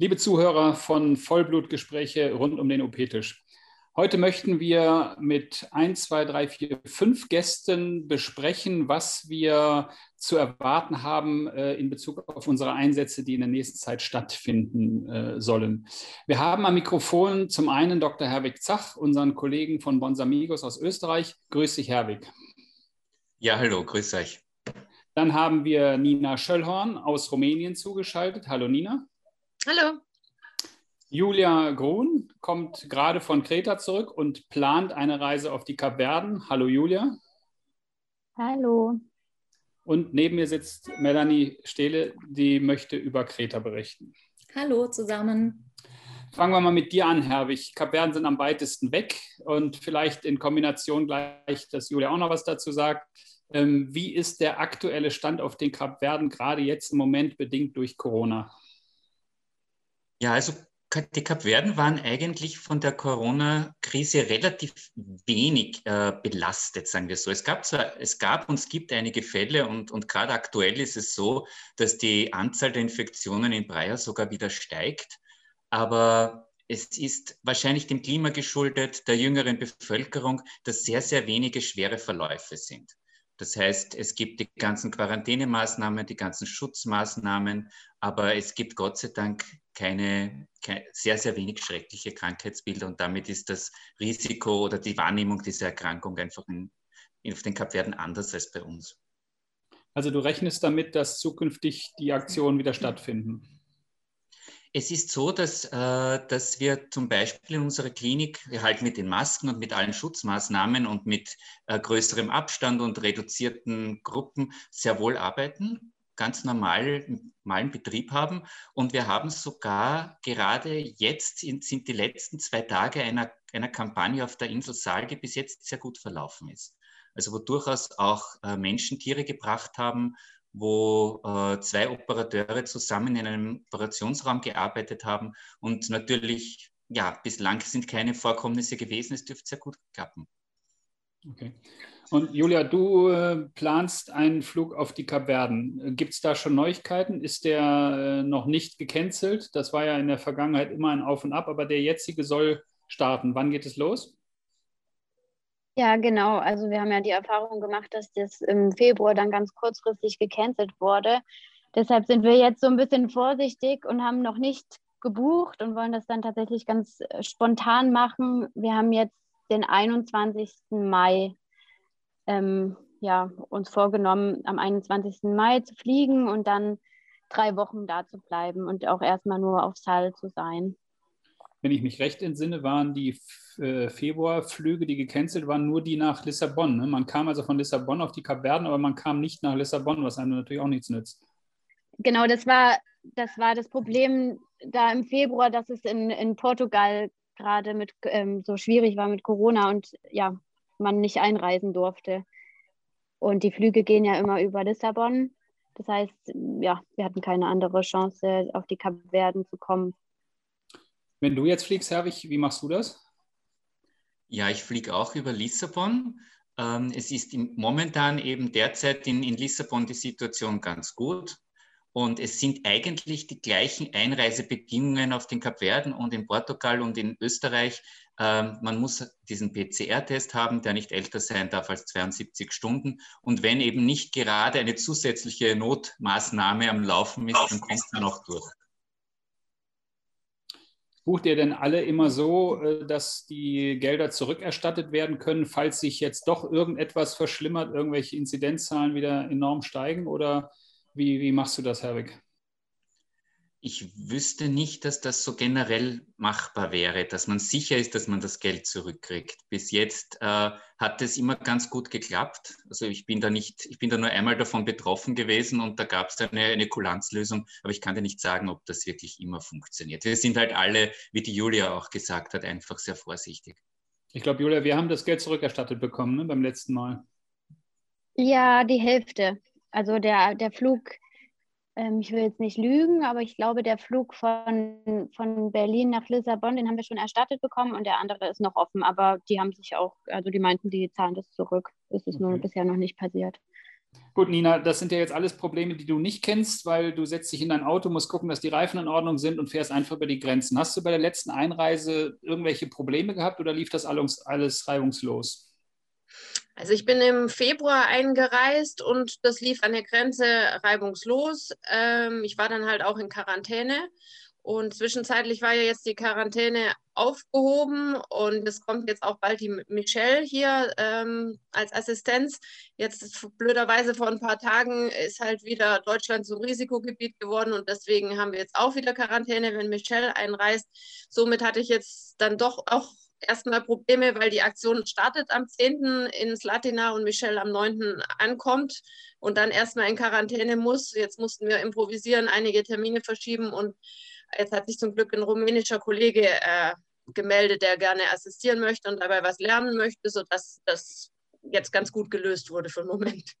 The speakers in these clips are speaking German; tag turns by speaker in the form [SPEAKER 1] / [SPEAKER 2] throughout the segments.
[SPEAKER 1] Liebe Zuhörer von Vollblutgespräche rund um den OP-Tisch. Heute möchten wir mit 1, 2, 3, 4, 5 Gästen besprechen, was wir zu erwarten haben äh, in Bezug auf unsere Einsätze, die in der nächsten Zeit stattfinden äh, sollen. Wir haben am Mikrofon zum einen Dr. Herwig Zach, unseren Kollegen von Bonsamigos aus Österreich. Grüß dich, Herwig.
[SPEAKER 2] Ja, hallo, grüß euch.
[SPEAKER 1] Dann haben wir Nina Schöllhorn aus Rumänien zugeschaltet. Hallo, Nina.
[SPEAKER 3] Hallo.
[SPEAKER 1] Julia Grun kommt gerade von Kreta zurück und plant eine Reise auf die Kapverden. Hallo Julia.
[SPEAKER 4] Hallo.
[SPEAKER 1] Und neben mir sitzt Melanie Stehle, die möchte über Kreta berichten.
[SPEAKER 3] Hallo zusammen.
[SPEAKER 1] Fangen wir mal mit dir an, Herwig. Kapverden sind am weitesten weg und vielleicht in Kombination gleich, dass Julia auch noch was dazu sagt. Ähm, wie ist der aktuelle Stand auf den Kapverden gerade jetzt im Moment bedingt durch Corona?
[SPEAKER 2] Ja, also die Kapverden waren eigentlich von der Corona-Krise relativ wenig äh, belastet, sagen wir so. Es gab zwar, es gab und es gibt einige Fälle und, und gerade aktuell ist es so, dass die Anzahl der Infektionen in Breyer sogar wieder steigt. Aber es ist wahrscheinlich dem Klima geschuldet, der jüngeren Bevölkerung, dass sehr, sehr wenige schwere Verläufe sind. Das heißt, es gibt die ganzen Quarantänemaßnahmen, die ganzen Schutzmaßnahmen, aber es gibt Gott sei Dank keine, keine, sehr, sehr wenig schreckliche Krankheitsbilder und damit ist das Risiko oder die Wahrnehmung dieser Erkrankung einfach in, in auf den Kapverden anders als bei uns.
[SPEAKER 1] Also du rechnest damit, dass zukünftig die Aktionen wieder stattfinden?
[SPEAKER 2] Es ist so, dass, äh, dass wir zum Beispiel in unserer Klinik halt mit den Masken und mit allen Schutzmaßnahmen und mit äh, größerem Abstand und reduzierten Gruppen sehr wohl arbeiten, ganz normal normalen Betrieb haben. Und wir haben sogar gerade jetzt in, sind die letzten zwei Tage einer, einer Kampagne auf der Insel Saal, die bis jetzt sehr gut verlaufen ist. Also wo durchaus auch äh, Menschen Tiere gebracht haben wo äh, zwei Operateure zusammen in einem Operationsraum gearbeitet haben. Und natürlich, ja, bislang sind keine Vorkommnisse gewesen. Es dürfte sehr gut klappen.
[SPEAKER 1] Okay. Und Julia, du äh, planst einen Flug auf die Kapverden. Gibt es da schon Neuigkeiten? Ist der äh, noch nicht gecancelt? Das war ja in der Vergangenheit immer ein Auf und Ab, aber der jetzige soll starten. Wann geht es los?
[SPEAKER 4] Ja, genau. Also wir haben ja die Erfahrung gemacht, dass das im Februar dann ganz kurzfristig gecancelt wurde. Deshalb sind wir jetzt so ein bisschen vorsichtig und haben noch nicht gebucht und wollen das dann tatsächlich ganz äh, spontan machen. Wir haben jetzt den 21. Mai ähm, ja, uns vorgenommen, am 21. Mai zu fliegen und dann drei Wochen da zu bleiben und auch erstmal nur auf Saal zu sein
[SPEAKER 1] wenn ich mich recht entsinne, waren die äh, Februarflüge, die gecancelt waren, nur die nach Lissabon. Ne? Man kam also von Lissabon auf die Kapverden, aber man kam nicht nach Lissabon, was einem natürlich auch nichts nützt.
[SPEAKER 4] Genau, das war das, war das Problem da im Februar, dass es in, in Portugal gerade mit ähm, so schwierig war mit Corona und ja, man nicht einreisen durfte. Und die Flüge gehen ja immer über Lissabon. Das heißt, ja, wir hatten keine andere Chance, auf die Kapverden zu kommen.
[SPEAKER 1] Wenn du jetzt fliegst, Herwig, wie machst du das?
[SPEAKER 2] Ja, ich fliege auch über Lissabon. Ähm, es ist momentan eben derzeit in, in Lissabon die Situation ganz gut. Und es sind eigentlich die gleichen Einreisebedingungen auf den Kapverden und in Portugal und in Österreich. Ähm, man muss diesen PCR-Test haben, der nicht älter sein darf als 72 Stunden. Und wenn eben nicht gerade eine zusätzliche Notmaßnahme am Laufen ist, dann kommt man auch durch.
[SPEAKER 1] Bucht ihr denn alle immer so, äh, dass die Gelder zurückerstattet werden können, falls sich jetzt doch irgendetwas verschlimmert, irgendwelche Inzidenzzahlen wieder enorm steigen? Oder wie, wie machst du das, Herwig?
[SPEAKER 2] Ich wüsste nicht, dass das so generell machbar wäre, dass man sicher ist, dass man das Geld zurückkriegt. Bis jetzt äh, hat es immer ganz gut geklappt. Also ich bin da nicht, ich bin da nur einmal davon betroffen gewesen und da gab es eine, eine Kulanzlösung, aber ich kann dir nicht sagen, ob das wirklich immer funktioniert. Wir sind halt alle, wie die Julia auch gesagt hat, einfach sehr vorsichtig.
[SPEAKER 1] Ich glaube, Julia, wir haben das Geld zurückerstattet bekommen ne, beim letzten Mal.
[SPEAKER 4] Ja, die Hälfte. Also der, der Flug ähm, ich will jetzt nicht lügen, aber ich glaube, der Flug von, von Berlin nach Lissabon, den haben wir schon erstattet bekommen und der andere ist noch offen. Aber die haben sich auch, also die meinten, die zahlen das zurück. Das ist okay. nur bisher noch nicht passiert.
[SPEAKER 1] Gut, Nina, das sind ja jetzt alles Probleme, die du nicht kennst, weil du setzt dich in dein Auto, musst gucken, dass die Reifen in Ordnung sind und fährst einfach über die Grenzen. Hast du bei der letzten Einreise irgendwelche Probleme gehabt oder lief das alles, alles reibungslos?
[SPEAKER 3] Also ich bin im Februar eingereist und das lief an der Grenze reibungslos. Ähm, ich war dann halt auch in Quarantäne und zwischenzeitlich war ja jetzt die Quarantäne aufgehoben und es kommt jetzt auch bald die Michelle hier ähm, als Assistenz. Jetzt blöderweise vor ein paar Tagen ist halt wieder Deutschland zum Risikogebiet geworden und deswegen haben wir jetzt auch wieder Quarantäne, wenn Michelle einreist. Somit hatte ich jetzt dann doch auch erstmal Probleme, weil die Aktion startet am 10. in Slatina und Michelle am 9. ankommt und dann erstmal in Quarantäne muss. Jetzt mussten wir improvisieren, einige Termine verschieben und Jetzt hat sich zum Glück ein rumänischer Kollege äh, gemeldet, der gerne assistieren möchte und dabei was lernen möchte, sodass das jetzt ganz gut gelöst wurde für den Moment.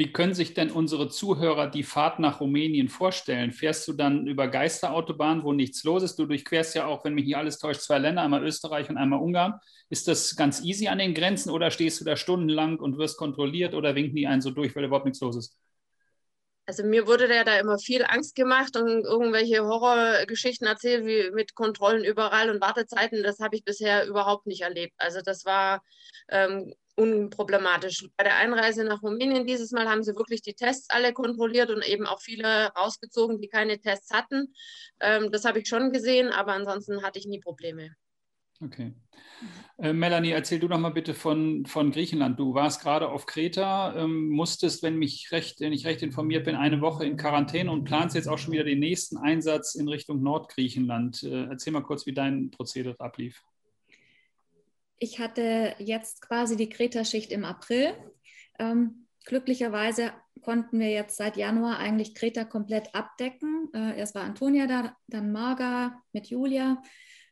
[SPEAKER 1] Wie können sich denn unsere Zuhörer die Fahrt nach Rumänien vorstellen? Fährst du dann über Geisterautobahnen, wo nichts los ist? Du durchquerst ja auch, wenn mich nicht alles täuscht, zwei Länder, einmal Österreich und einmal Ungarn. Ist das ganz easy an den Grenzen oder stehst du da stundenlang und wirst kontrolliert oder winken die einen so durch, weil überhaupt nichts los ist?
[SPEAKER 3] Also mir wurde ja da immer viel Angst gemacht und irgendwelche Horrorgeschichten erzählt, wie mit Kontrollen überall und Wartezeiten. Das habe ich bisher überhaupt nicht erlebt. Also das war ähm, unproblematisch. Bei der Einreise nach Rumänien dieses Mal haben sie wirklich die Tests alle kontrolliert und eben auch viele rausgezogen, die keine Tests hatten. Ähm, das habe ich schon gesehen, aber ansonsten hatte ich nie Probleme.
[SPEAKER 1] Okay. Äh, Melanie, erzähl du doch mal bitte von, von Griechenland. Du warst gerade auf Kreta, ähm, musstest, wenn, mich recht, wenn ich recht informiert bin, eine Woche in Quarantäne und planst jetzt auch schon wieder den nächsten Einsatz in Richtung Nordgriechenland. Äh, erzähl mal kurz, wie dein Prozedere ablief.
[SPEAKER 5] Ich hatte jetzt quasi die Kreta-Schicht im April. Ähm, glücklicherweise konnten wir jetzt seit Januar eigentlich Kreta komplett abdecken. Äh, erst war Antonia da, dann Marga mit Julia.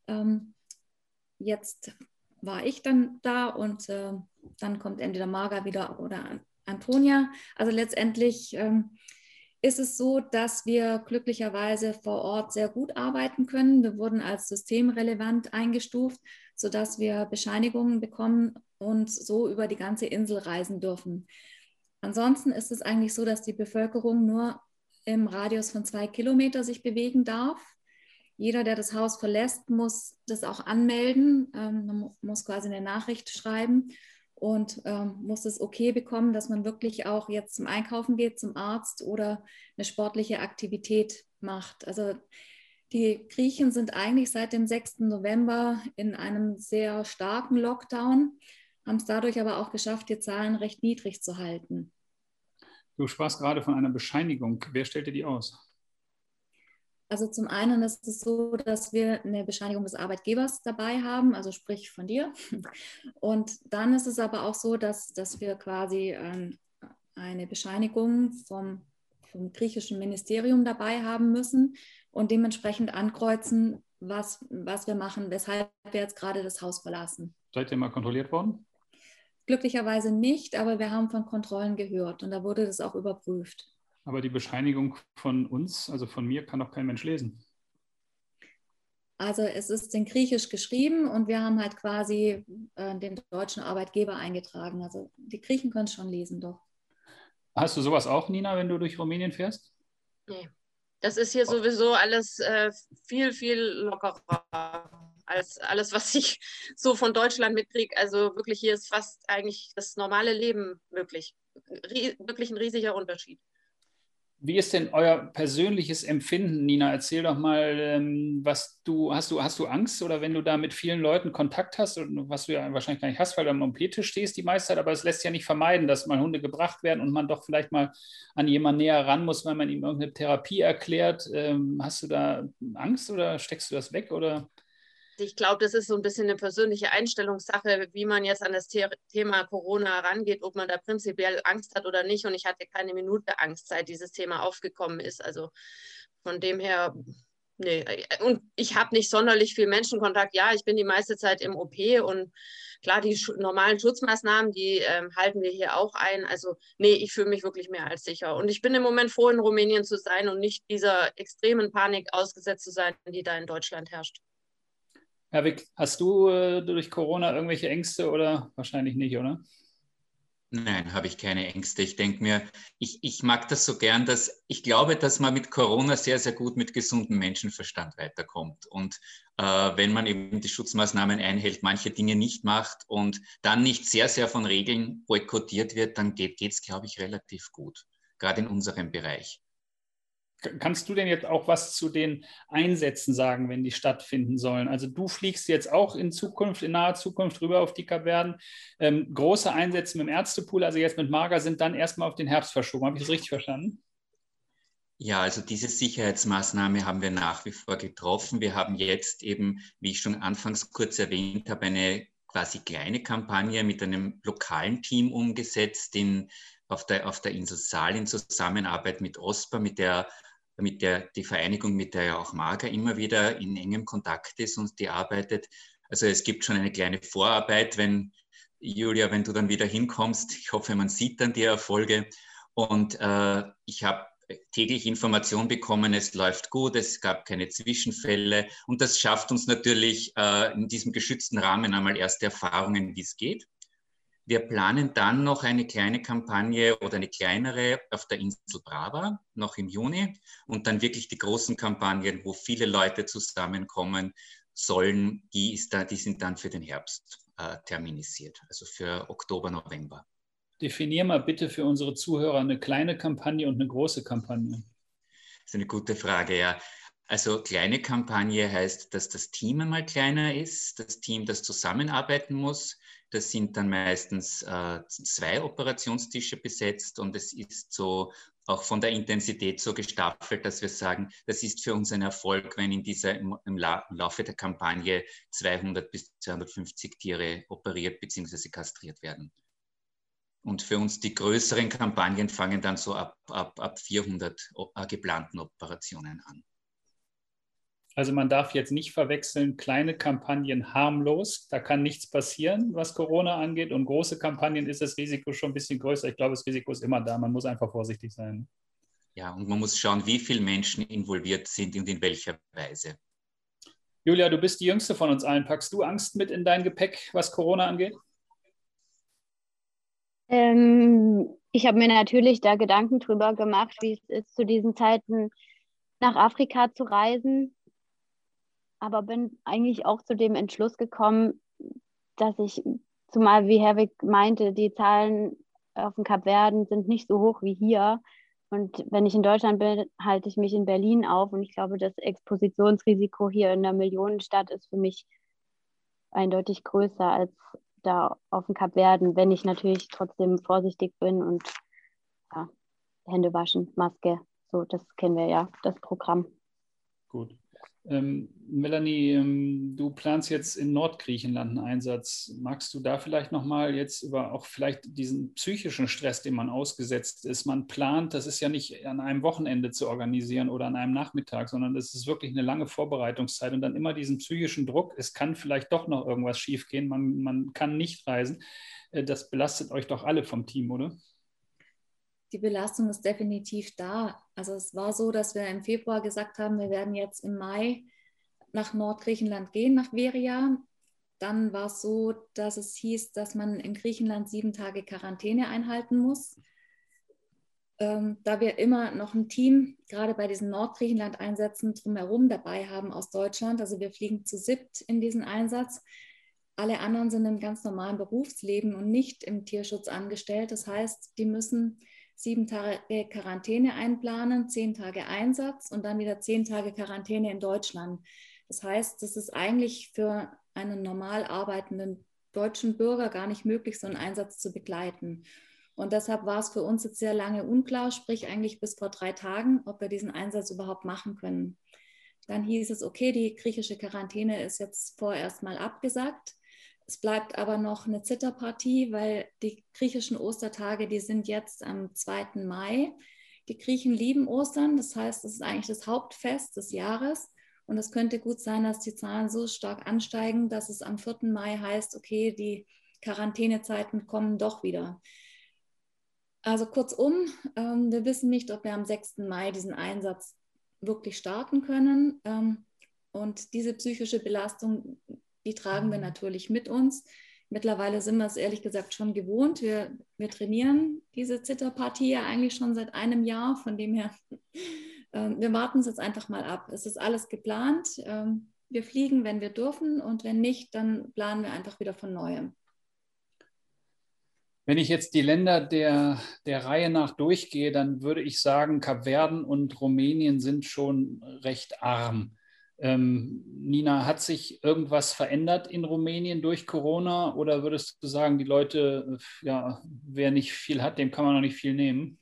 [SPEAKER 5] Ähm, jetzt war ich dann da und äh, dann kommt entweder Marga wieder oder Antonia. Also letztendlich ähm, ist es so, dass wir glücklicherweise vor Ort sehr gut arbeiten können. Wir wurden als systemrelevant eingestuft, sodass wir Bescheinigungen bekommen und so über die ganze Insel reisen dürfen. Ansonsten ist es eigentlich so, dass die Bevölkerung nur im Radius von zwei Kilometern sich bewegen darf jeder, der das Haus verlässt, muss das auch anmelden, ähm, muss quasi eine Nachricht schreiben und ähm, muss das okay bekommen, dass man wirklich auch jetzt zum Einkaufen geht, zum Arzt oder eine sportliche Aktivität macht. Also die Griechen sind eigentlich seit dem 6. November in einem sehr starken Lockdown, haben es dadurch aber auch geschafft, die Zahlen recht niedrig zu halten.
[SPEAKER 1] Du sprachst gerade von einer Bescheinigung. Wer stellte die aus?
[SPEAKER 5] Also zum einen ist es so, dass wir eine Bescheinigung des Arbeitgebers dabei haben, also sprich von dir. Und dann ist es aber auch so, dass, dass wir quasi ähm, eine Bescheinigung vom, vom griechischen Ministerium dabei haben müssen und dementsprechend ankreuzen, was, was wir machen, weshalb wir jetzt gerade das Haus verlassen.
[SPEAKER 1] Seid ihr mal kontrolliert worden?
[SPEAKER 5] Glücklicherweise nicht, aber wir haben von Kontrollen gehört und da wurde das auch überprüft.
[SPEAKER 1] Aber die Bescheinigung von uns, also von mir, kann doch kein Mensch lesen.
[SPEAKER 5] Also es ist in Griechisch geschrieben und wir haben halt quasi äh, den deutschen Arbeitgeber eingetragen. Also die Griechen können es schon lesen, doch.
[SPEAKER 1] Hast du sowas auch, Nina, wenn du durch Rumänien fährst?
[SPEAKER 3] Nee. Das ist hier sowieso alles äh, viel, viel lockerer als alles, was ich so von Deutschland mitkriege. Also wirklich, hier ist fast eigentlich das normale Leben möglich. Rie wirklich ein riesiger Unterschied.
[SPEAKER 1] Wie ist denn euer persönliches Empfinden, Nina? Erzähl doch mal, ähm, was du hast du hast du Angst oder wenn du da mit vielen Leuten Kontakt hast was du ja wahrscheinlich gar nicht hast, weil du am OP-Tisch stehst die meiste Zeit, aber es lässt ja nicht vermeiden, dass mal Hunde gebracht werden und man doch vielleicht mal an jemanden näher ran muss, weil man ihm irgendeine Therapie erklärt. Ähm, hast du da Angst oder steckst du das weg oder?
[SPEAKER 3] Ich glaube, das ist so ein bisschen eine persönliche Einstellungssache, wie man jetzt an das The Thema Corona herangeht, ob man da prinzipiell Angst hat oder nicht. Und ich hatte keine Minute Angst, seit dieses Thema aufgekommen ist. Also von dem her, nee. Und ich habe nicht sonderlich viel Menschenkontakt. Ja, ich bin die meiste Zeit im OP und klar, die normalen Schutzmaßnahmen, die ähm, halten wir hier auch ein. Also nee, ich fühle mich wirklich mehr als sicher. Und ich bin im Moment froh, in Rumänien zu sein und nicht dieser extremen Panik ausgesetzt zu sein, die da in Deutschland herrscht.
[SPEAKER 1] Herwig, hast du äh, durch Corona irgendwelche Ängste oder wahrscheinlich nicht, oder?
[SPEAKER 2] Nein, habe ich keine Ängste. Ich denke mir, ich, ich mag das so gern, dass ich glaube, dass man mit Corona sehr, sehr gut mit gesundem Menschenverstand weiterkommt. Und äh, wenn man eben die Schutzmaßnahmen einhält, manche Dinge nicht macht und dann nicht sehr, sehr von Regeln boykottiert wird, dann geht es, glaube ich, relativ gut, gerade in unserem Bereich.
[SPEAKER 1] Kannst du denn jetzt auch was zu den Einsätzen sagen, wenn die stattfinden sollen? Also du fliegst jetzt auch in Zukunft, in naher Zukunft rüber auf die Kapverden. Ähm, große Einsätze mit dem Ärztepool, also jetzt mit Mager, sind dann erstmal auf den Herbst verschoben. Habe ich das richtig verstanden?
[SPEAKER 2] Ja, also diese Sicherheitsmaßnahme haben wir nach wie vor getroffen. Wir haben jetzt eben, wie ich schon anfangs kurz erwähnt habe, eine quasi kleine Kampagne mit einem lokalen Team umgesetzt in, auf, der, auf der Insel Saal in Zusammenarbeit mit OSPA, mit der mit der die Vereinigung, mit der ja auch Marga immer wieder in engem Kontakt ist und die arbeitet. Also es gibt schon eine kleine Vorarbeit, wenn Julia, wenn du dann wieder hinkommst. Ich hoffe, man sieht dann die Erfolge. Und äh, ich habe täglich Information bekommen, es läuft gut, es gab keine Zwischenfälle. Und das schafft uns natürlich äh, in diesem geschützten Rahmen einmal erste Erfahrungen, wie es geht. Wir planen dann noch eine kleine Kampagne oder eine kleinere auf der Insel Brava, noch im Juni. Und dann wirklich die großen Kampagnen, wo viele Leute zusammenkommen sollen, die, ist da, die sind dann für den Herbst äh, terminisiert, also für Oktober, November.
[SPEAKER 1] Definier mal bitte für unsere Zuhörer eine kleine Kampagne und eine große Kampagne.
[SPEAKER 2] Das ist eine gute Frage, ja. Also kleine Kampagne heißt, dass das Team einmal kleiner ist, das Team, das zusammenarbeiten muss. Das sind dann meistens äh, zwei Operationstische besetzt und es ist so auch von der Intensität so gestaffelt, dass wir sagen, das ist für uns ein Erfolg, wenn in dieser, im, im, La im Laufe der Kampagne 200 bis 250 Tiere operiert bzw. kastriert werden. Und für uns die größeren Kampagnen fangen dann so ab, ab, ab 400 äh, geplanten Operationen an.
[SPEAKER 1] Also man darf jetzt nicht verwechseln, kleine Kampagnen harmlos, da kann nichts passieren, was Corona angeht. Und große Kampagnen ist das Risiko schon ein bisschen größer. Ich glaube, das Risiko ist immer da. Man muss einfach vorsichtig sein.
[SPEAKER 2] Ja, und man muss schauen, wie viele Menschen involviert sind und in welcher Weise.
[SPEAKER 1] Julia, du bist die jüngste von uns allen. Packst du Angst mit in dein Gepäck, was Corona angeht?
[SPEAKER 4] Ähm, ich habe mir natürlich da Gedanken drüber gemacht, wie es ist, zu diesen Zeiten nach Afrika zu reisen aber bin eigentlich auch zu dem Entschluss gekommen, dass ich, zumal wie Herwig meinte, die Zahlen auf dem Kap Verden sind nicht so hoch wie hier. Und wenn ich in Deutschland bin, halte ich mich in Berlin auf. Und ich glaube, das Expositionsrisiko hier in der Millionenstadt ist für mich eindeutig größer als da auf dem Kap Verden, wenn ich natürlich trotzdem vorsichtig bin und ja, Hände waschen, Maske, so, das kennen wir ja, das Programm.
[SPEAKER 1] Gut. Ähm, Melanie, ähm, du planst jetzt in Nordgriechenland einen Einsatz. Magst du da vielleicht nochmal jetzt über auch vielleicht diesen psychischen Stress, dem man ausgesetzt ist? Man plant, das ist ja nicht an einem Wochenende zu organisieren oder an einem Nachmittag, sondern das ist wirklich eine lange Vorbereitungszeit und dann immer diesen psychischen Druck, es kann vielleicht doch noch irgendwas schiefgehen, man, man kann nicht reisen. Äh, das belastet euch doch alle vom Team, oder?
[SPEAKER 5] Die Belastung ist definitiv da. Also es war so, dass wir im Februar gesagt haben, wir werden jetzt im Mai nach Nordgriechenland gehen, nach Veria. Dann war es so, dass es hieß, dass man in Griechenland sieben Tage Quarantäne einhalten muss. Ähm, da wir immer noch ein Team, gerade bei diesen Nordgriechenland-Einsätzen drumherum dabei haben aus Deutschland, also wir fliegen zu siebt in diesen Einsatz. Alle anderen sind im ganz normalen Berufsleben und nicht im Tierschutz angestellt. Das heißt, die müssen sieben Tage Quarantäne einplanen, zehn Tage Einsatz und dann wieder zehn Tage Quarantäne in Deutschland. Das heißt, das ist eigentlich für einen normal arbeitenden deutschen Bürger gar nicht möglich, so einen Einsatz zu begleiten. Und deshalb war es für uns jetzt sehr lange unklar, sprich eigentlich bis vor drei Tagen, ob wir diesen Einsatz überhaupt machen können. Dann hieß es, okay, die griechische Quarantäne ist jetzt vorerst mal abgesagt. Es bleibt aber noch eine Zitterpartie, weil die griechischen Ostertage, die sind jetzt am 2. Mai. Die Griechen lieben Ostern, das heißt, es ist eigentlich das Hauptfest des Jahres. Und es könnte gut sein, dass die Zahlen so stark ansteigen, dass es am 4. Mai heißt, okay, die Quarantänezeiten kommen doch wieder. Also kurzum, ähm, wir wissen nicht, ob wir am 6. Mai diesen Einsatz wirklich starten können. Ähm, und diese psychische Belastung, die tragen wir natürlich mit uns. Mittlerweile sind wir es ehrlich gesagt schon gewohnt. Wir wir trainieren diese Zitterpartie ja eigentlich schon seit einem Jahr. Von dem her, äh, wir warten es jetzt einfach mal ab. Es ist alles geplant. Ähm, wir fliegen, wenn wir dürfen und wenn nicht, dann planen wir einfach wieder von neuem.
[SPEAKER 1] Wenn ich jetzt die Länder der, der Reihe nach durchgehe, dann würde ich sagen, Kapverden und Rumänien sind schon recht arm. Ähm, Nina, hat sich irgendwas verändert in Rumänien durch Corona oder würdest du sagen, die Leute, ja, wer nicht viel hat, dem kann man noch nicht viel nehmen?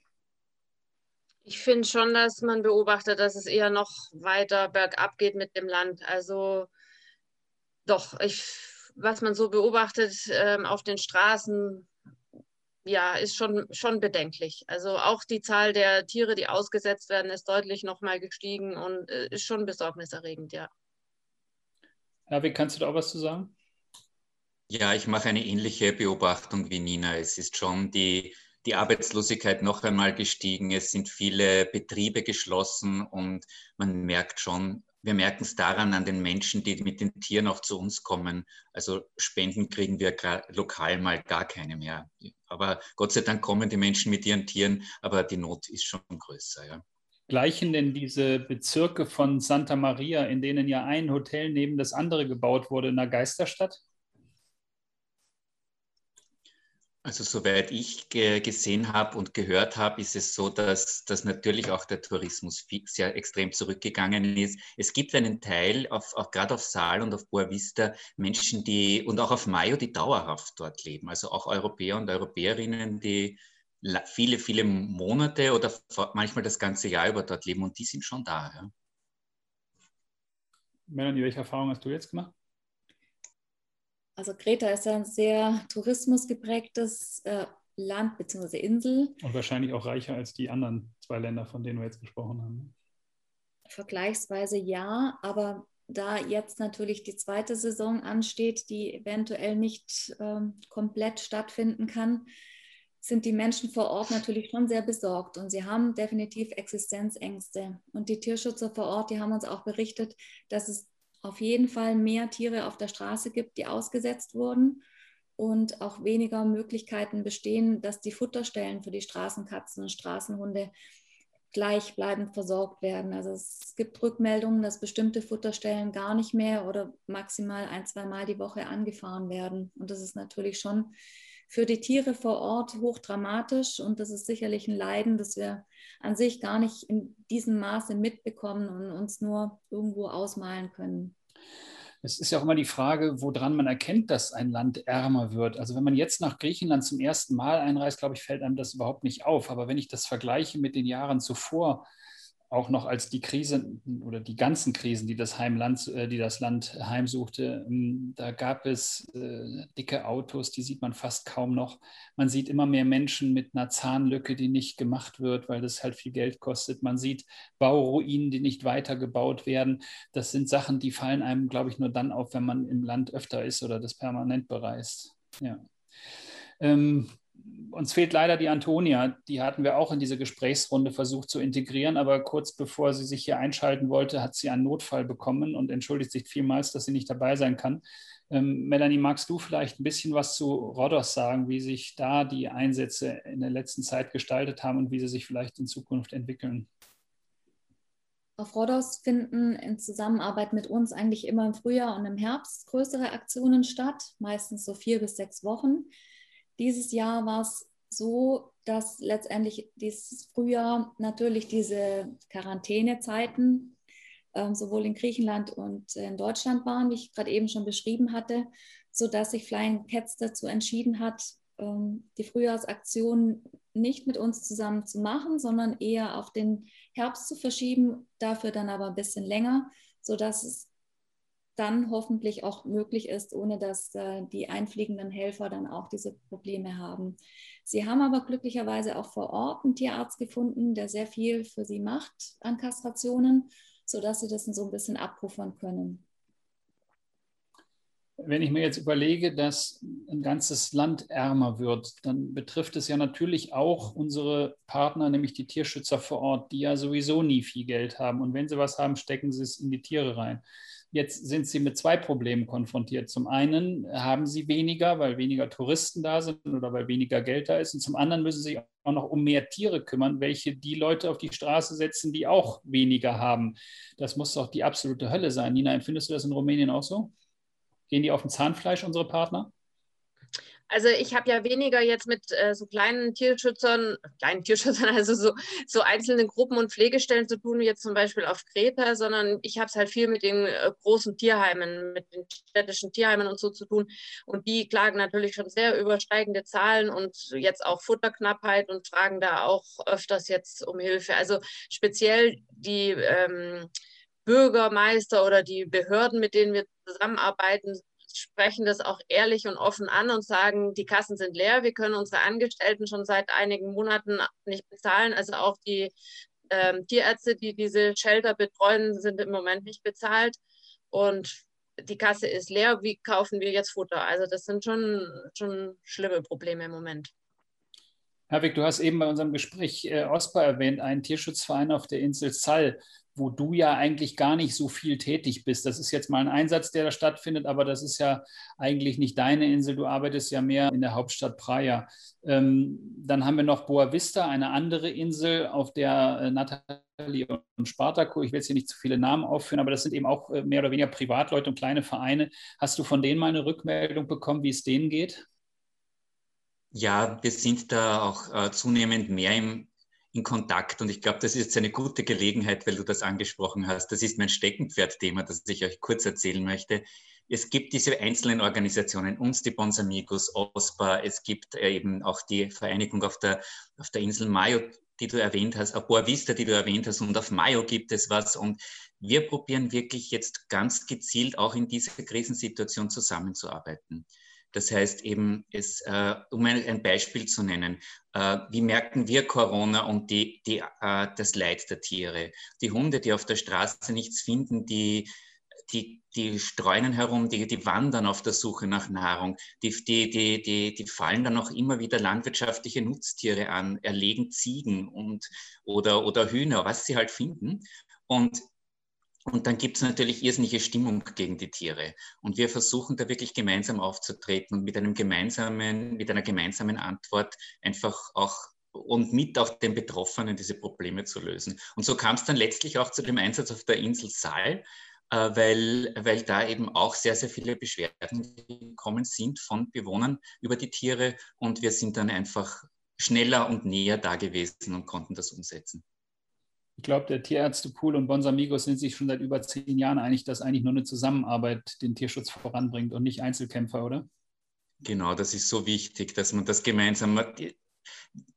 [SPEAKER 3] Ich finde schon, dass man beobachtet, dass es eher noch weiter bergab geht mit dem Land. Also doch, ich, was man so beobachtet ähm, auf den Straßen, ja, ist schon, schon bedenklich. Also auch die Zahl der Tiere, die ausgesetzt werden, ist deutlich nochmal gestiegen und äh, ist schon besorgniserregend, ja.
[SPEAKER 1] Herr, wie kannst du da auch was zu sagen?
[SPEAKER 2] Ja, ich mache eine ähnliche Beobachtung wie Nina. Es ist schon die, die Arbeitslosigkeit noch einmal gestiegen. Es sind viele Betriebe geschlossen und man merkt schon, wir merken es daran an den Menschen, die mit den Tieren auch zu uns kommen. Also Spenden kriegen wir lokal mal gar keine mehr. Aber Gott sei Dank kommen die Menschen mit ihren Tieren, aber die Not ist schon größer. Ja.
[SPEAKER 1] Gleichen denn diese Bezirke von Santa Maria, in denen ja ein Hotel neben das andere gebaut wurde, in der Geisterstadt?
[SPEAKER 2] Also soweit ich gesehen habe und gehört habe, ist es so, dass, dass natürlich auch der Tourismus sehr extrem zurückgegangen ist. Es gibt einen Teil, auf, auch gerade auf Saal und auf Boa Vista, Menschen, die und auch auf Mayo, die dauerhaft dort leben. Also auch Europäer und Europäerinnen, die viele, viele Monate oder manchmal das ganze Jahr über dort leben und die sind schon da. Ja.
[SPEAKER 1] Melanie, welche Erfahrung hast du jetzt gemacht?
[SPEAKER 5] Also Kreta ist ein sehr tourismusgeprägtes äh, Land bzw. Insel.
[SPEAKER 1] Und wahrscheinlich auch reicher als die anderen zwei Länder, von denen wir jetzt gesprochen haben.
[SPEAKER 5] Vergleichsweise ja, aber da jetzt natürlich die zweite Saison ansteht, die eventuell nicht ähm, komplett stattfinden kann, sind die Menschen vor Ort natürlich schon sehr besorgt und sie haben definitiv Existenzängste. Und die Tierschützer vor Ort, die haben uns auch berichtet, dass es auf jeden Fall mehr Tiere auf der Straße gibt, die ausgesetzt wurden und auch weniger Möglichkeiten bestehen, dass die Futterstellen für die Straßenkatzen und Straßenhunde gleichbleibend versorgt werden. Also es gibt Rückmeldungen, dass bestimmte Futterstellen gar nicht mehr oder maximal ein, zwei Mal die Woche angefahren werden. Und das ist natürlich schon für die Tiere vor Ort hochdramatisch und das ist sicherlich ein Leiden, das wir an sich gar nicht in diesem Maße mitbekommen und uns nur irgendwo ausmalen können.
[SPEAKER 1] Es ist ja auch immer die Frage, woran man erkennt, dass ein Land ärmer wird. Also wenn man jetzt nach Griechenland zum ersten Mal einreist, glaube ich, fällt einem das überhaupt nicht auf. Aber wenn ich das vergleiche mit den Jahren zuvor, auch noch als die Krise oder die ganzen Krisen, die das Heimland, äh, die das Land heimsuchte, ähm, da gab es äh, dicke Autos, die sieht man fast kaum noch. Man sieht immer mehr Menschen mit einer Zahnlücke, die nicht gemacht wird, weil das halt viel Geld kostet. Man sieht Bauruinen, die nicht weitergebaut werden. Das sind Sachen, die fallen einem, glaube ich, nur dann auf, wenn man im Land öfter ist oder das permanent bereist. Ja. Ähm, uns fehlt leider die Antonia. Die hatten wir auch in diese Gesprächsrunde versucht zu integrieren, aber kurz bevor sie sich hier einschalten wollte, hat sie einen Notfall bekommen und entschuldigt sich vielmals, dass sie nicht dabei sein kann. Ähm, Melanie, magst du vielleicht ein bisschen was zu Rodos sagen, wie sich da die Einsätze in der letzten Zeit gestaltet haben und wie sie sich vielleicht in Zukunft entwickeln?
[SPEAKER 5] Auf Rodos finden in Zusammenarbeit mit uns eigentlich immer im Frühjahr und im Herbst größere Aktionen statt, meistens so vier bis sechs Wochen. Dieses Jahr war es so, dass letztendlich dieses Frühjahr natürlich diese Quarantänezeiten äh, sowohl in Griechenland und in Deutschland waren, wie ich gerade eben schon beschrieben hatte, sodass sich Flying Cats dazu entschieden hat, ähm, die Frühjahrsaktion nicht mit uns zusammen zu machen, sondern eher auf den Herbst zu verschieben, dafür dann aber ein bisschen länger, sodass es dann hoffentlich auch möglich ist, ohne dass äh, die einfliegenden Helfer dann auch diese Probleme haben. Sie haben aber glücklicherweise auch vor Ort einen Tierarzt gefunden, der sehr viel für sie macht an Kastrationen, sodass sie das so ein bisschen abpuffern können.
[SPEAKER 1] Wenn ich mir jetzt überlege, dass ein ganzes Land ärmer wird, dann betrifft es ja natürlich auch unsere Partner, nämlich die Tierschützer vor Ort, die ja sowieso nie viel Geld haben. Und wenn sie was haben, stecken sie es in die Tiere rein. Jetzt sind sie mit zwei Problemen konfrontiert. Zum einen haben sie weniger, weil weniger Touristen da sind oder weil weniger Geld da ist. Und zum anderen müssen sie auch noch um mehr Tiere kümmern, welche die Leute auf die Straße setzen, die auch weniger haben. Das muss doch die absolute Hölle sein. Nina, empfindest du das in Rumänien auch so? Gehen die auf dem Zahnfleisch, unsere Partner?
[SPEAKER 3] Also ich habe ja weniger jetzt mit äh, so kleinen Tierschützern, kleinen Tierschützern, also so, so einzelnen Gruppen und Pflegestellen zu tun, wie jetzt zum Beispiel auf Kreta, sondern ich habe es halt viel mit den äh, großen Tierheimen, mit den städtischen Tierheimen und so zu tun. Und die klagen natürlich schon sehr übersteigende Zahlen und jetzt auch Futterknappheit und fragen da auch öfters jetzt um Hilfe. Also speziell die ähm, Bürgermeister oder die Behörden, mit denen wir zusammenarbeiten, sprechen das auch ehrlich und offen an und sagen, die Kassen sind leer, wir können unsere Angestellten schon seit einigen Monaten nicht bezahlen. Also auch die ähm, Tierärzte, die diese Shelter betreuen, sind im Moment nicht bezahlt. Und die Kasse ist leer, wie kaufen wir jetzt Futter? Also das sind schon, schon schlimme Probleme im Moment.
[SPEAKER 1] Herwig, du hast eben bei unserem Gespräch äh, OSPA erwähnt, einen Tierschutzverein auf der Insel Zall wo du ja eigentlich gar nicht so viel tätig bist. Das ist jetzt mal ein Einsatz, der da stattfindet, aber das ist ja eigentlich nicht deine Insel. Du arbeitest ja mehr in der Hauptstadt Praia. Ähm, dann haben wir noch Boa Vista, eine andere Insel, auf der äh, Nathalie und Spartaco, ich will jetzt hier nicht zu viele Namen aufführen, aber das sind eben auch äh, mehr oder weniger Privatleute und kleine Vereine. Hast du von denen mal eine Rückmeldung bekommen, wie es denen geht?
[SPEAKER 2] Ja, wir sind da auch äh, zunehmend mehr im in Kontakt. Und ich glaube, das ist jetzt eine gute Gelegenheit, weil du das angesprochen hast. Das ist mein Steckenpferdthema, das ich euch kurz erzählen möchte. Es gibt diese einzelnen Organisationen, uns die Bons Amigos, OSPA, es gibt eben auch die Vereinigung auf der, auf der Insel Mayo, die du erwähnt hast, auf Boa Vista, die du erwähnt hast, und auf Mayo gibt es was. Und wir probieren wirklich jetzt ganz gezielt auch in dieser Krisensituation zusammenzuarbeiten. Das heißt eben, es, äh, um ein, Beispiel zu nennen, äh, wie merken wir Corona und die, die, äh, das Leid der Tiere? Die Hunde, die auf der Straße nichts finden, die, die, die streunen herum, die, die wandern auf der Suche nach Nahrung, die, die, die, die, die fallen dann auch immer wieder landwirtschaftliche Nutztiere an, erlegen Ziegen und, oder, oder Hühner, was sie halt finden. Und und dann gibt es natürlich irrsinnige Stimmung gegen die Tiere. Und wir versuchen da wirklich gemeinsam aufzutreten und mit einem gemeinsamen, mit einer gemeinsamen Antwort einfach auch und mit auch den Betroffenen diese Probleme zu lösen. Und so kam es dann letztlich auch zu dem Einsatz auf der Insel Saal, äh, weil, weil da eben auch sehr, sehr viele Beschwerden gekommen sind von Bewohnern über die Tiere. Und wir sind dann einfach schneller und näher da gewesen und konnten das umsetzen.
[SPEAKER 1] Ich glaube, der Tierärztepool und Bonsamigos sind sich schon seit über zehn Jahren einig, dass eigentlich nur eine Zusammenarbeit den Tierschutz voranbringt und nicht Einzelkämpfer, oder?
[SPEAKER 2] Genau, das ist so wichtig, dass man das gemeinsam.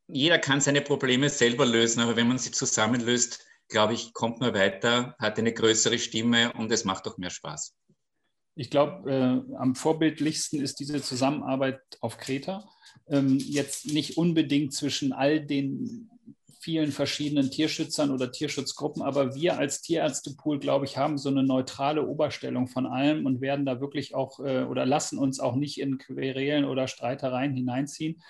[SPEAKER 2] Jeder kann seine Probleme selber lösen, aber wenn man sie zusammenlöst, glaube ich, kommt man weiter, hat eine größere Stimme und es macht auch mehr Spaß.
[SPEAKER 1] Ich glaube, äh, am vorbildlichsten ist diese Zusammenarbeit auf Kreta. Ähm, jetzt nicht unbedingt zwischen all den vielen verschiedenen Tierschützern oder Tierschutzgruppen, aber wir als Tierärztepool, glaube ich, haben so eine neutrale Oberstellung von allem und werden da wirklich auch äh, oder lassen uns auch nicht in Querelen oder Streitereien hineinziehen.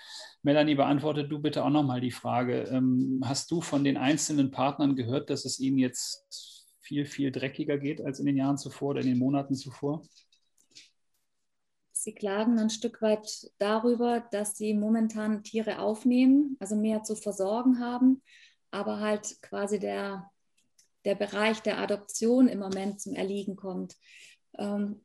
[SPEAKER 1] Melanie, beantworte du bitte auch nochmal die Frage. Ähm, hast du von den einzelnen Partnern gehört, dass es ihnen jetzt viel, viel dreckiger geht als in den Jahren zuvor oder in den Monaten zuvor?
[SPEAKER 5] Sie klagen ein Stück weit darüber, dass sie momentan Tiere aufnehmen, also mehr zu versorgen haben, aber halt quasi der, der Bereich der Adoption im Moment zum Erliegen kommt. Ähm,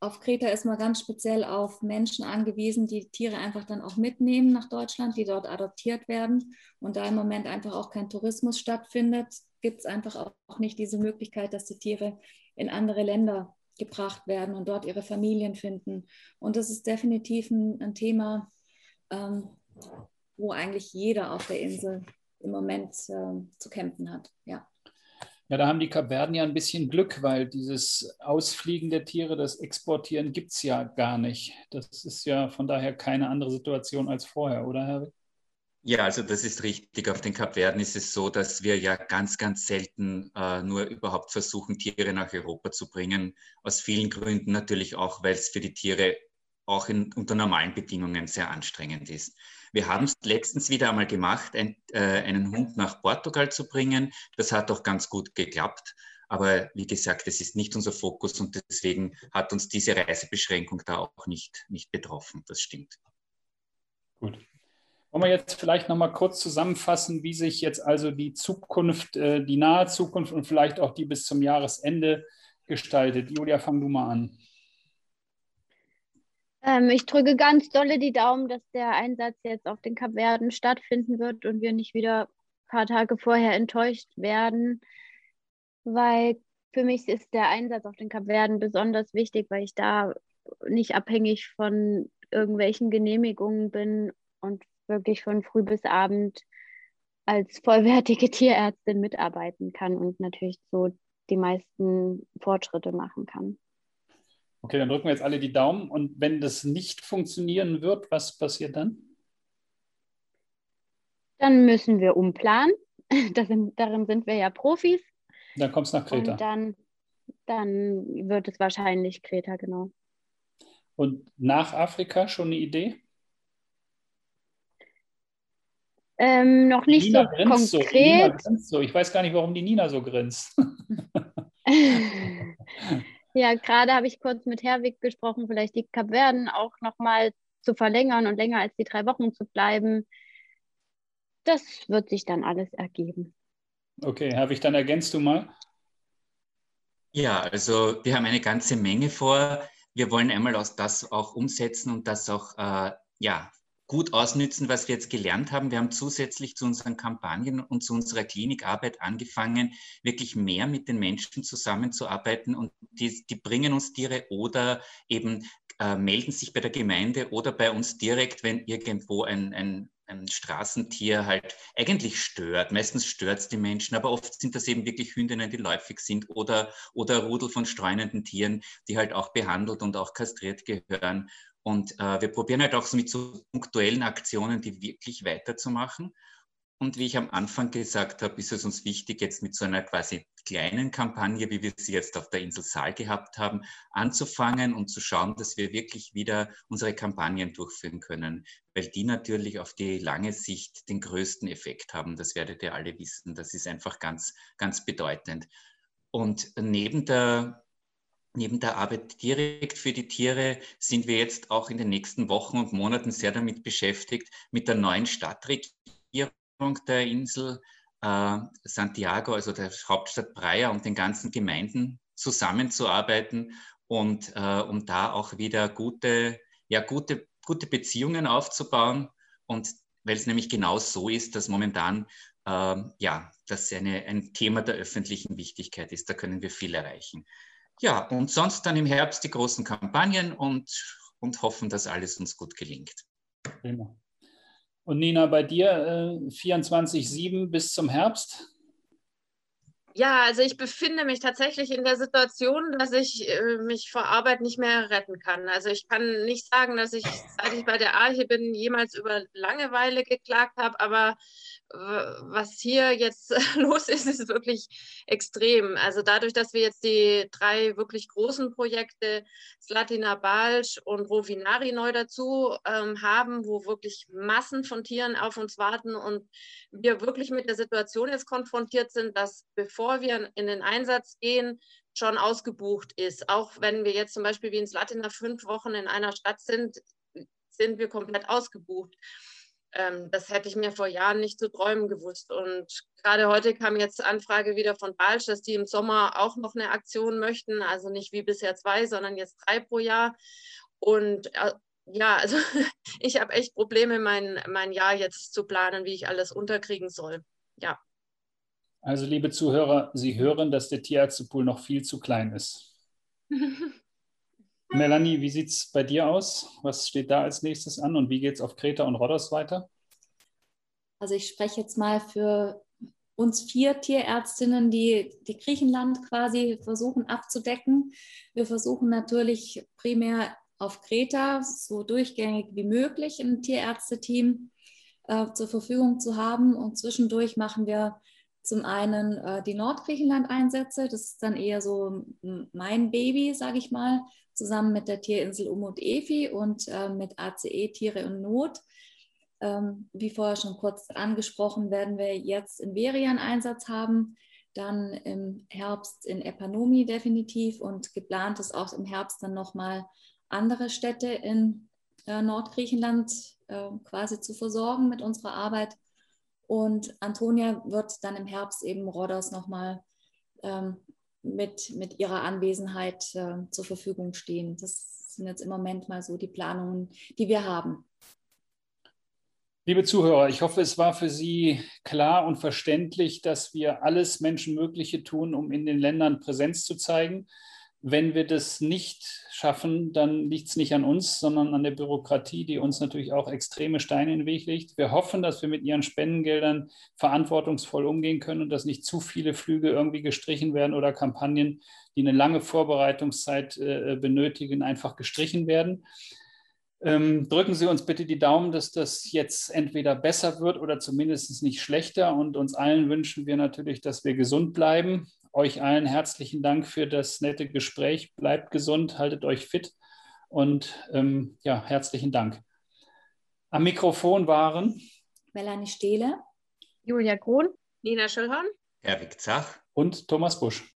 [SPEAKER 5] auf Kreta ist man ganz speziell auf Menschen angewiesen, die Tiere einfach dann auch mitnehmen nach Deutschland, die dort adoptiert werden. Und da im Moment einfach auch kein Tourismus stattfindet, gibt es einfach auch nicht diese Möglichkeit, dass die Tiere in andere Länder gebracht werden und dort ihre Familien finden. Und das ist definitiv ein, ein Thema, ähm, wo eigentlich jeder auf der Insel im Moment äh, zu kämpfen hat. Ja.
[SPEAKER 1] Ja, da haben die Kapverden ja ein bisschen Glück, weil dieses Ausfliegen der Tiere, das Exportieren gibt es ja gar nicht. Das ist ja von daher keine andere Situation als vorher, oder Herr?
[SPEAKER 2] Ja, also das ist richtig. Auf den Kapverden ist es so, dass wir ja ganz, ganz selten äh, nur überhaupt versuchen, Tiere nach Europa zu bringen. Aus vielen Gründen natürlich auch, weil es für die Tiere auch in, unter normalen Bedingungen sehr anstrengend ist. Wir haben es letztens wieder einmal gemacht, ein, äh, einen Hund nach Portugal zu bringen. Das hat auch ganz gut geklappt. Aber wie gesagt, es ist nicht unser Fokus und deswegen hat uns diese Reisebeschränkung da auch nicht, nicht betroffen. Das stimmt.
[SPEAKER 1] Gut. Wollen wir jetzt vielleicht noch mal kurz zusammenfassen, wie sich jetzt also die Zukunft, äh, die nahe Zukunft und vielleicht auch die bis zum Jahresende gestaltet? Julia, fang du mal an.
[SPEAKER 4] Ähm, ich drücke ganz dolle die Daumen, dass der Einsatz jetzt auf den Kapverden stattfinden wird und wir nicht wieder ein paar Tage vorher enttäuscht werden, weil für mich ist der Einsatz auf den Kapverden besonders wichtig, weil ich da nicht abhängig von irgendwelchen Genehmigungen bin und wirklich von früh bis abend als vollwertige Tierärztin mitarbeiten kann und natürlich so die meisten Fortschritte machen kann.
[SPEAKER 1] Okay, dann drücken wir jetzt alle die Daumen. Und wenn das nicht funktionieren wird, was passiert dann?
[SPEAKER 4] Dann müssen wir umplanen. Sind, darin sind wir ja Profis.
[SPEAKER 1] Dann kommt es nach Kreta.
[SPEAKER 4] Und dann, dann wird es wahrscheinlich Kreta, genau.
[SPEAKER 1] Und nach Afrika schon eine Idee?
[SPEAKER 4] Ähm, noch nicht Nina so konkret.
[SPEAKER 1] So. so. Ich weiß gar nicht, warum die Nina so grinst.
[SPEAKER 4] ja, gerade habe ich kurz mit Herwig gesprochen, vielleicht die Kapverden auch nochmal zu verlängern und länger als die drei Wochen zu bleiben. Das wird sich dann alles ergeben.
[SPEAKER 1] Okay, Herwig, dann ergänzt du mal.
[SPEAKER 2] Ja, also wir haben eine ganze Menge vor. Wir wollen einmal das auch umsetzen und das auch äh, ja, gut ausnützen, was wir jetzt gelernt haben. Wir haben zusätzlich zu unseren Kampagnen und zu unserer Klinikarbeit angefangen, wirklich mehr mit den Menschen zusammenzuarbeiten und die, die bringen uns Tiere oder eben äh, melden sich bei der Gemeinde oder bei uns direkt, wenn irgendwo ein, ein, ein Straßentier halt eigentlich stört. Meistens stört es die Menschen, aber oft sind das eben wirklich Hündinnen, die läufig sind oder, oder Rudel von streunenden Tieren, die halt auch behandelt und auch kastriert gehören. Und äh, wir probieren halt auch so mit so punktuellen Aktionen, die wirklich weiterzumachen. Und wie ich am Anfang gesagt habe, ist es uns wichtig, jetzt mit so einer quasi kleinen Kampagne, wie wir sie jetzt auf der Insel Saal gehabt haben, anzufangen und zu schauen, dass wir wirklich wieder unsere Kampagnen durchführen können, weil die natürlich auf die lange Sicht den größten Effekt haben. Das werdet ihr alle wissen. Das ist einfach ganz, ganz bedeutend. Und neben der Neben der Arbeit direkt für die Tiere sind wir jetzt auch in den nächsten Wochen und Monaten sehr damit beschäftigt, mit der neuen Stadtregierung der Insel äh, Santiago, also der Hauptstadt Praia und den ganzen Gemeinden zusammenzuarbeiten und äh, um da auch wieder gute, ja, gute, gute Beziehungen aufzubauen. Und weil es nämlich genau so ist, dass momentan äh, ja, das eine, ein Thema der öffentlichen Wichtigkeit ist. Da können wir viel erreichen. Ja, und sonst dann im Herbst die großen Kampagnen und, und hoffen, dass alles uns gut gelingt.
[SPEAKER 1] Und Nina, bei dir äh, 24-7 bis zum Herbst?
[SPEAKER 3] Ja, also ich befinde mich tatsächlich in der Situation, dass ich äh, mich vor Arbeit nicht mehr retten kann. Also ich kann nicht sagen, dass ich, seit ich bei der Arche bin, jemals über Langeweile geklagt habe, aber was hier jetzt los ist, ist wirklich extrem. Also dadurch, dass wir jetzt die drei wirklich großen Projekte, Slatina Balsch und Rovinari neu dazu ähm, haben, wo wirklich Massen von Tieren auf uns warten und wir wirklich mit der Situation jetzt konfrontiert sind, dass bevor wir in den Einsatz gehen, schon ausgebucht ist. Auch wenn wir jetzt zum Beispiel wie in Slatina fünf Wochen in einer Stadt sind, sind wir komplett ausgebucht ähm, das hätte ich mir vor Jahren nicht zu träumen gewusst. Und gerade heute kam jetzt Anfrage wieder von Balsch, dass die im Sommer auch noch eine Aktion möchten. Also nicht wie bisher zwei, sondern jetzt drei pro Jahr. Und äh, ja, also ich habe echt Probleme, mein, mein Jahr jetzt zu planen, wie ich alles unterkriegen soll. Ja.
[SPEAKER 1] Also, liebe Zuhörer, Sie hören, dass der Tierärztepool noch viel zu klein ist. Melanie, wie sieht es bei dir aus? Was steht da als nächstes an und wie geht es auf Kreta und Rhodos weiter?
[SPEAKER 5] Also ich spreche jetzt mal für uns vier Tierärztinnen, die, die Griechenland quasi versuchen abzudecken. Wir versuchen natürlich primär auf Kreta so durchgängig wie möglich ein Tierärzteteam äh, zur Verfügung zu haben. Und zwischendurch machen wir zum einen äh, die Nordgriechenland-Einsätze. Das ist dann eher so mein Baby, sage ich mal, zusammen mit der Tierinsel Umut Efi und äh, mit ACE Tiere in Not. Ähm, wie vorher schon kurz angesprochen, werden wir jetzt in Veria einen Einsatz haben, dann im Herbst in Epanomi definitiv und geplant ist auch im Herbst dann nochmal andere Städte in äh, Nordgriechenland äh, quasi zu versorgen mit unserer Arbeit. Und Antonia wird dann im Herbst eben Rodos nochmal ähm, mit, mit ihrer Anwesenheit äh, zur Verfügung stehen. Das sind jetzt im Moment mal so die Planungen, die wir haben.
[SPEAKER 1] Liebe Zuhörer, ich hoffe, es war für Sie klar und verständlich, dass wir alles Menschenmögliche tun, um in den Ländern Präsenz zu zeigen. Wenn wir das nicht schaffen, dann liegt es nicht an uns, sondern an der Bürokratie, die uns natürlich auch extreme Steine in den Weg legt. Wir hoffen, dass wir mit Ihren Spendengeldern verantwortungsvoll umgehen können und dass nicht zu viele Flüge irgendwie gestrichen werden oder Kampagnen, die eine lange Vorbereitungszeit äh, benötigen, einfach gestrichen werden. Ähm, drücken Sie uns bitte die Daumen, dass das jetzt entweder besser wird oder zumindest nicht schlechter. Und uns allen wünschen wir natürlich, dass wir gesund bleiben euch allen herzlichen Dank für das nette Gespräch. Bleibt gesund, haltet euch fit und ähm, ja, herzlichen Dank. Am Mikrofon waren
[SPEAKER 5] Melanie Stehle,
[SPEAKER 4] Julia Krohn,
[SPEAKER 3] Nina Schöllhorn,
[SPEAKER 2] Erik Zach
[SPEAKER 1] und Thomas Busch.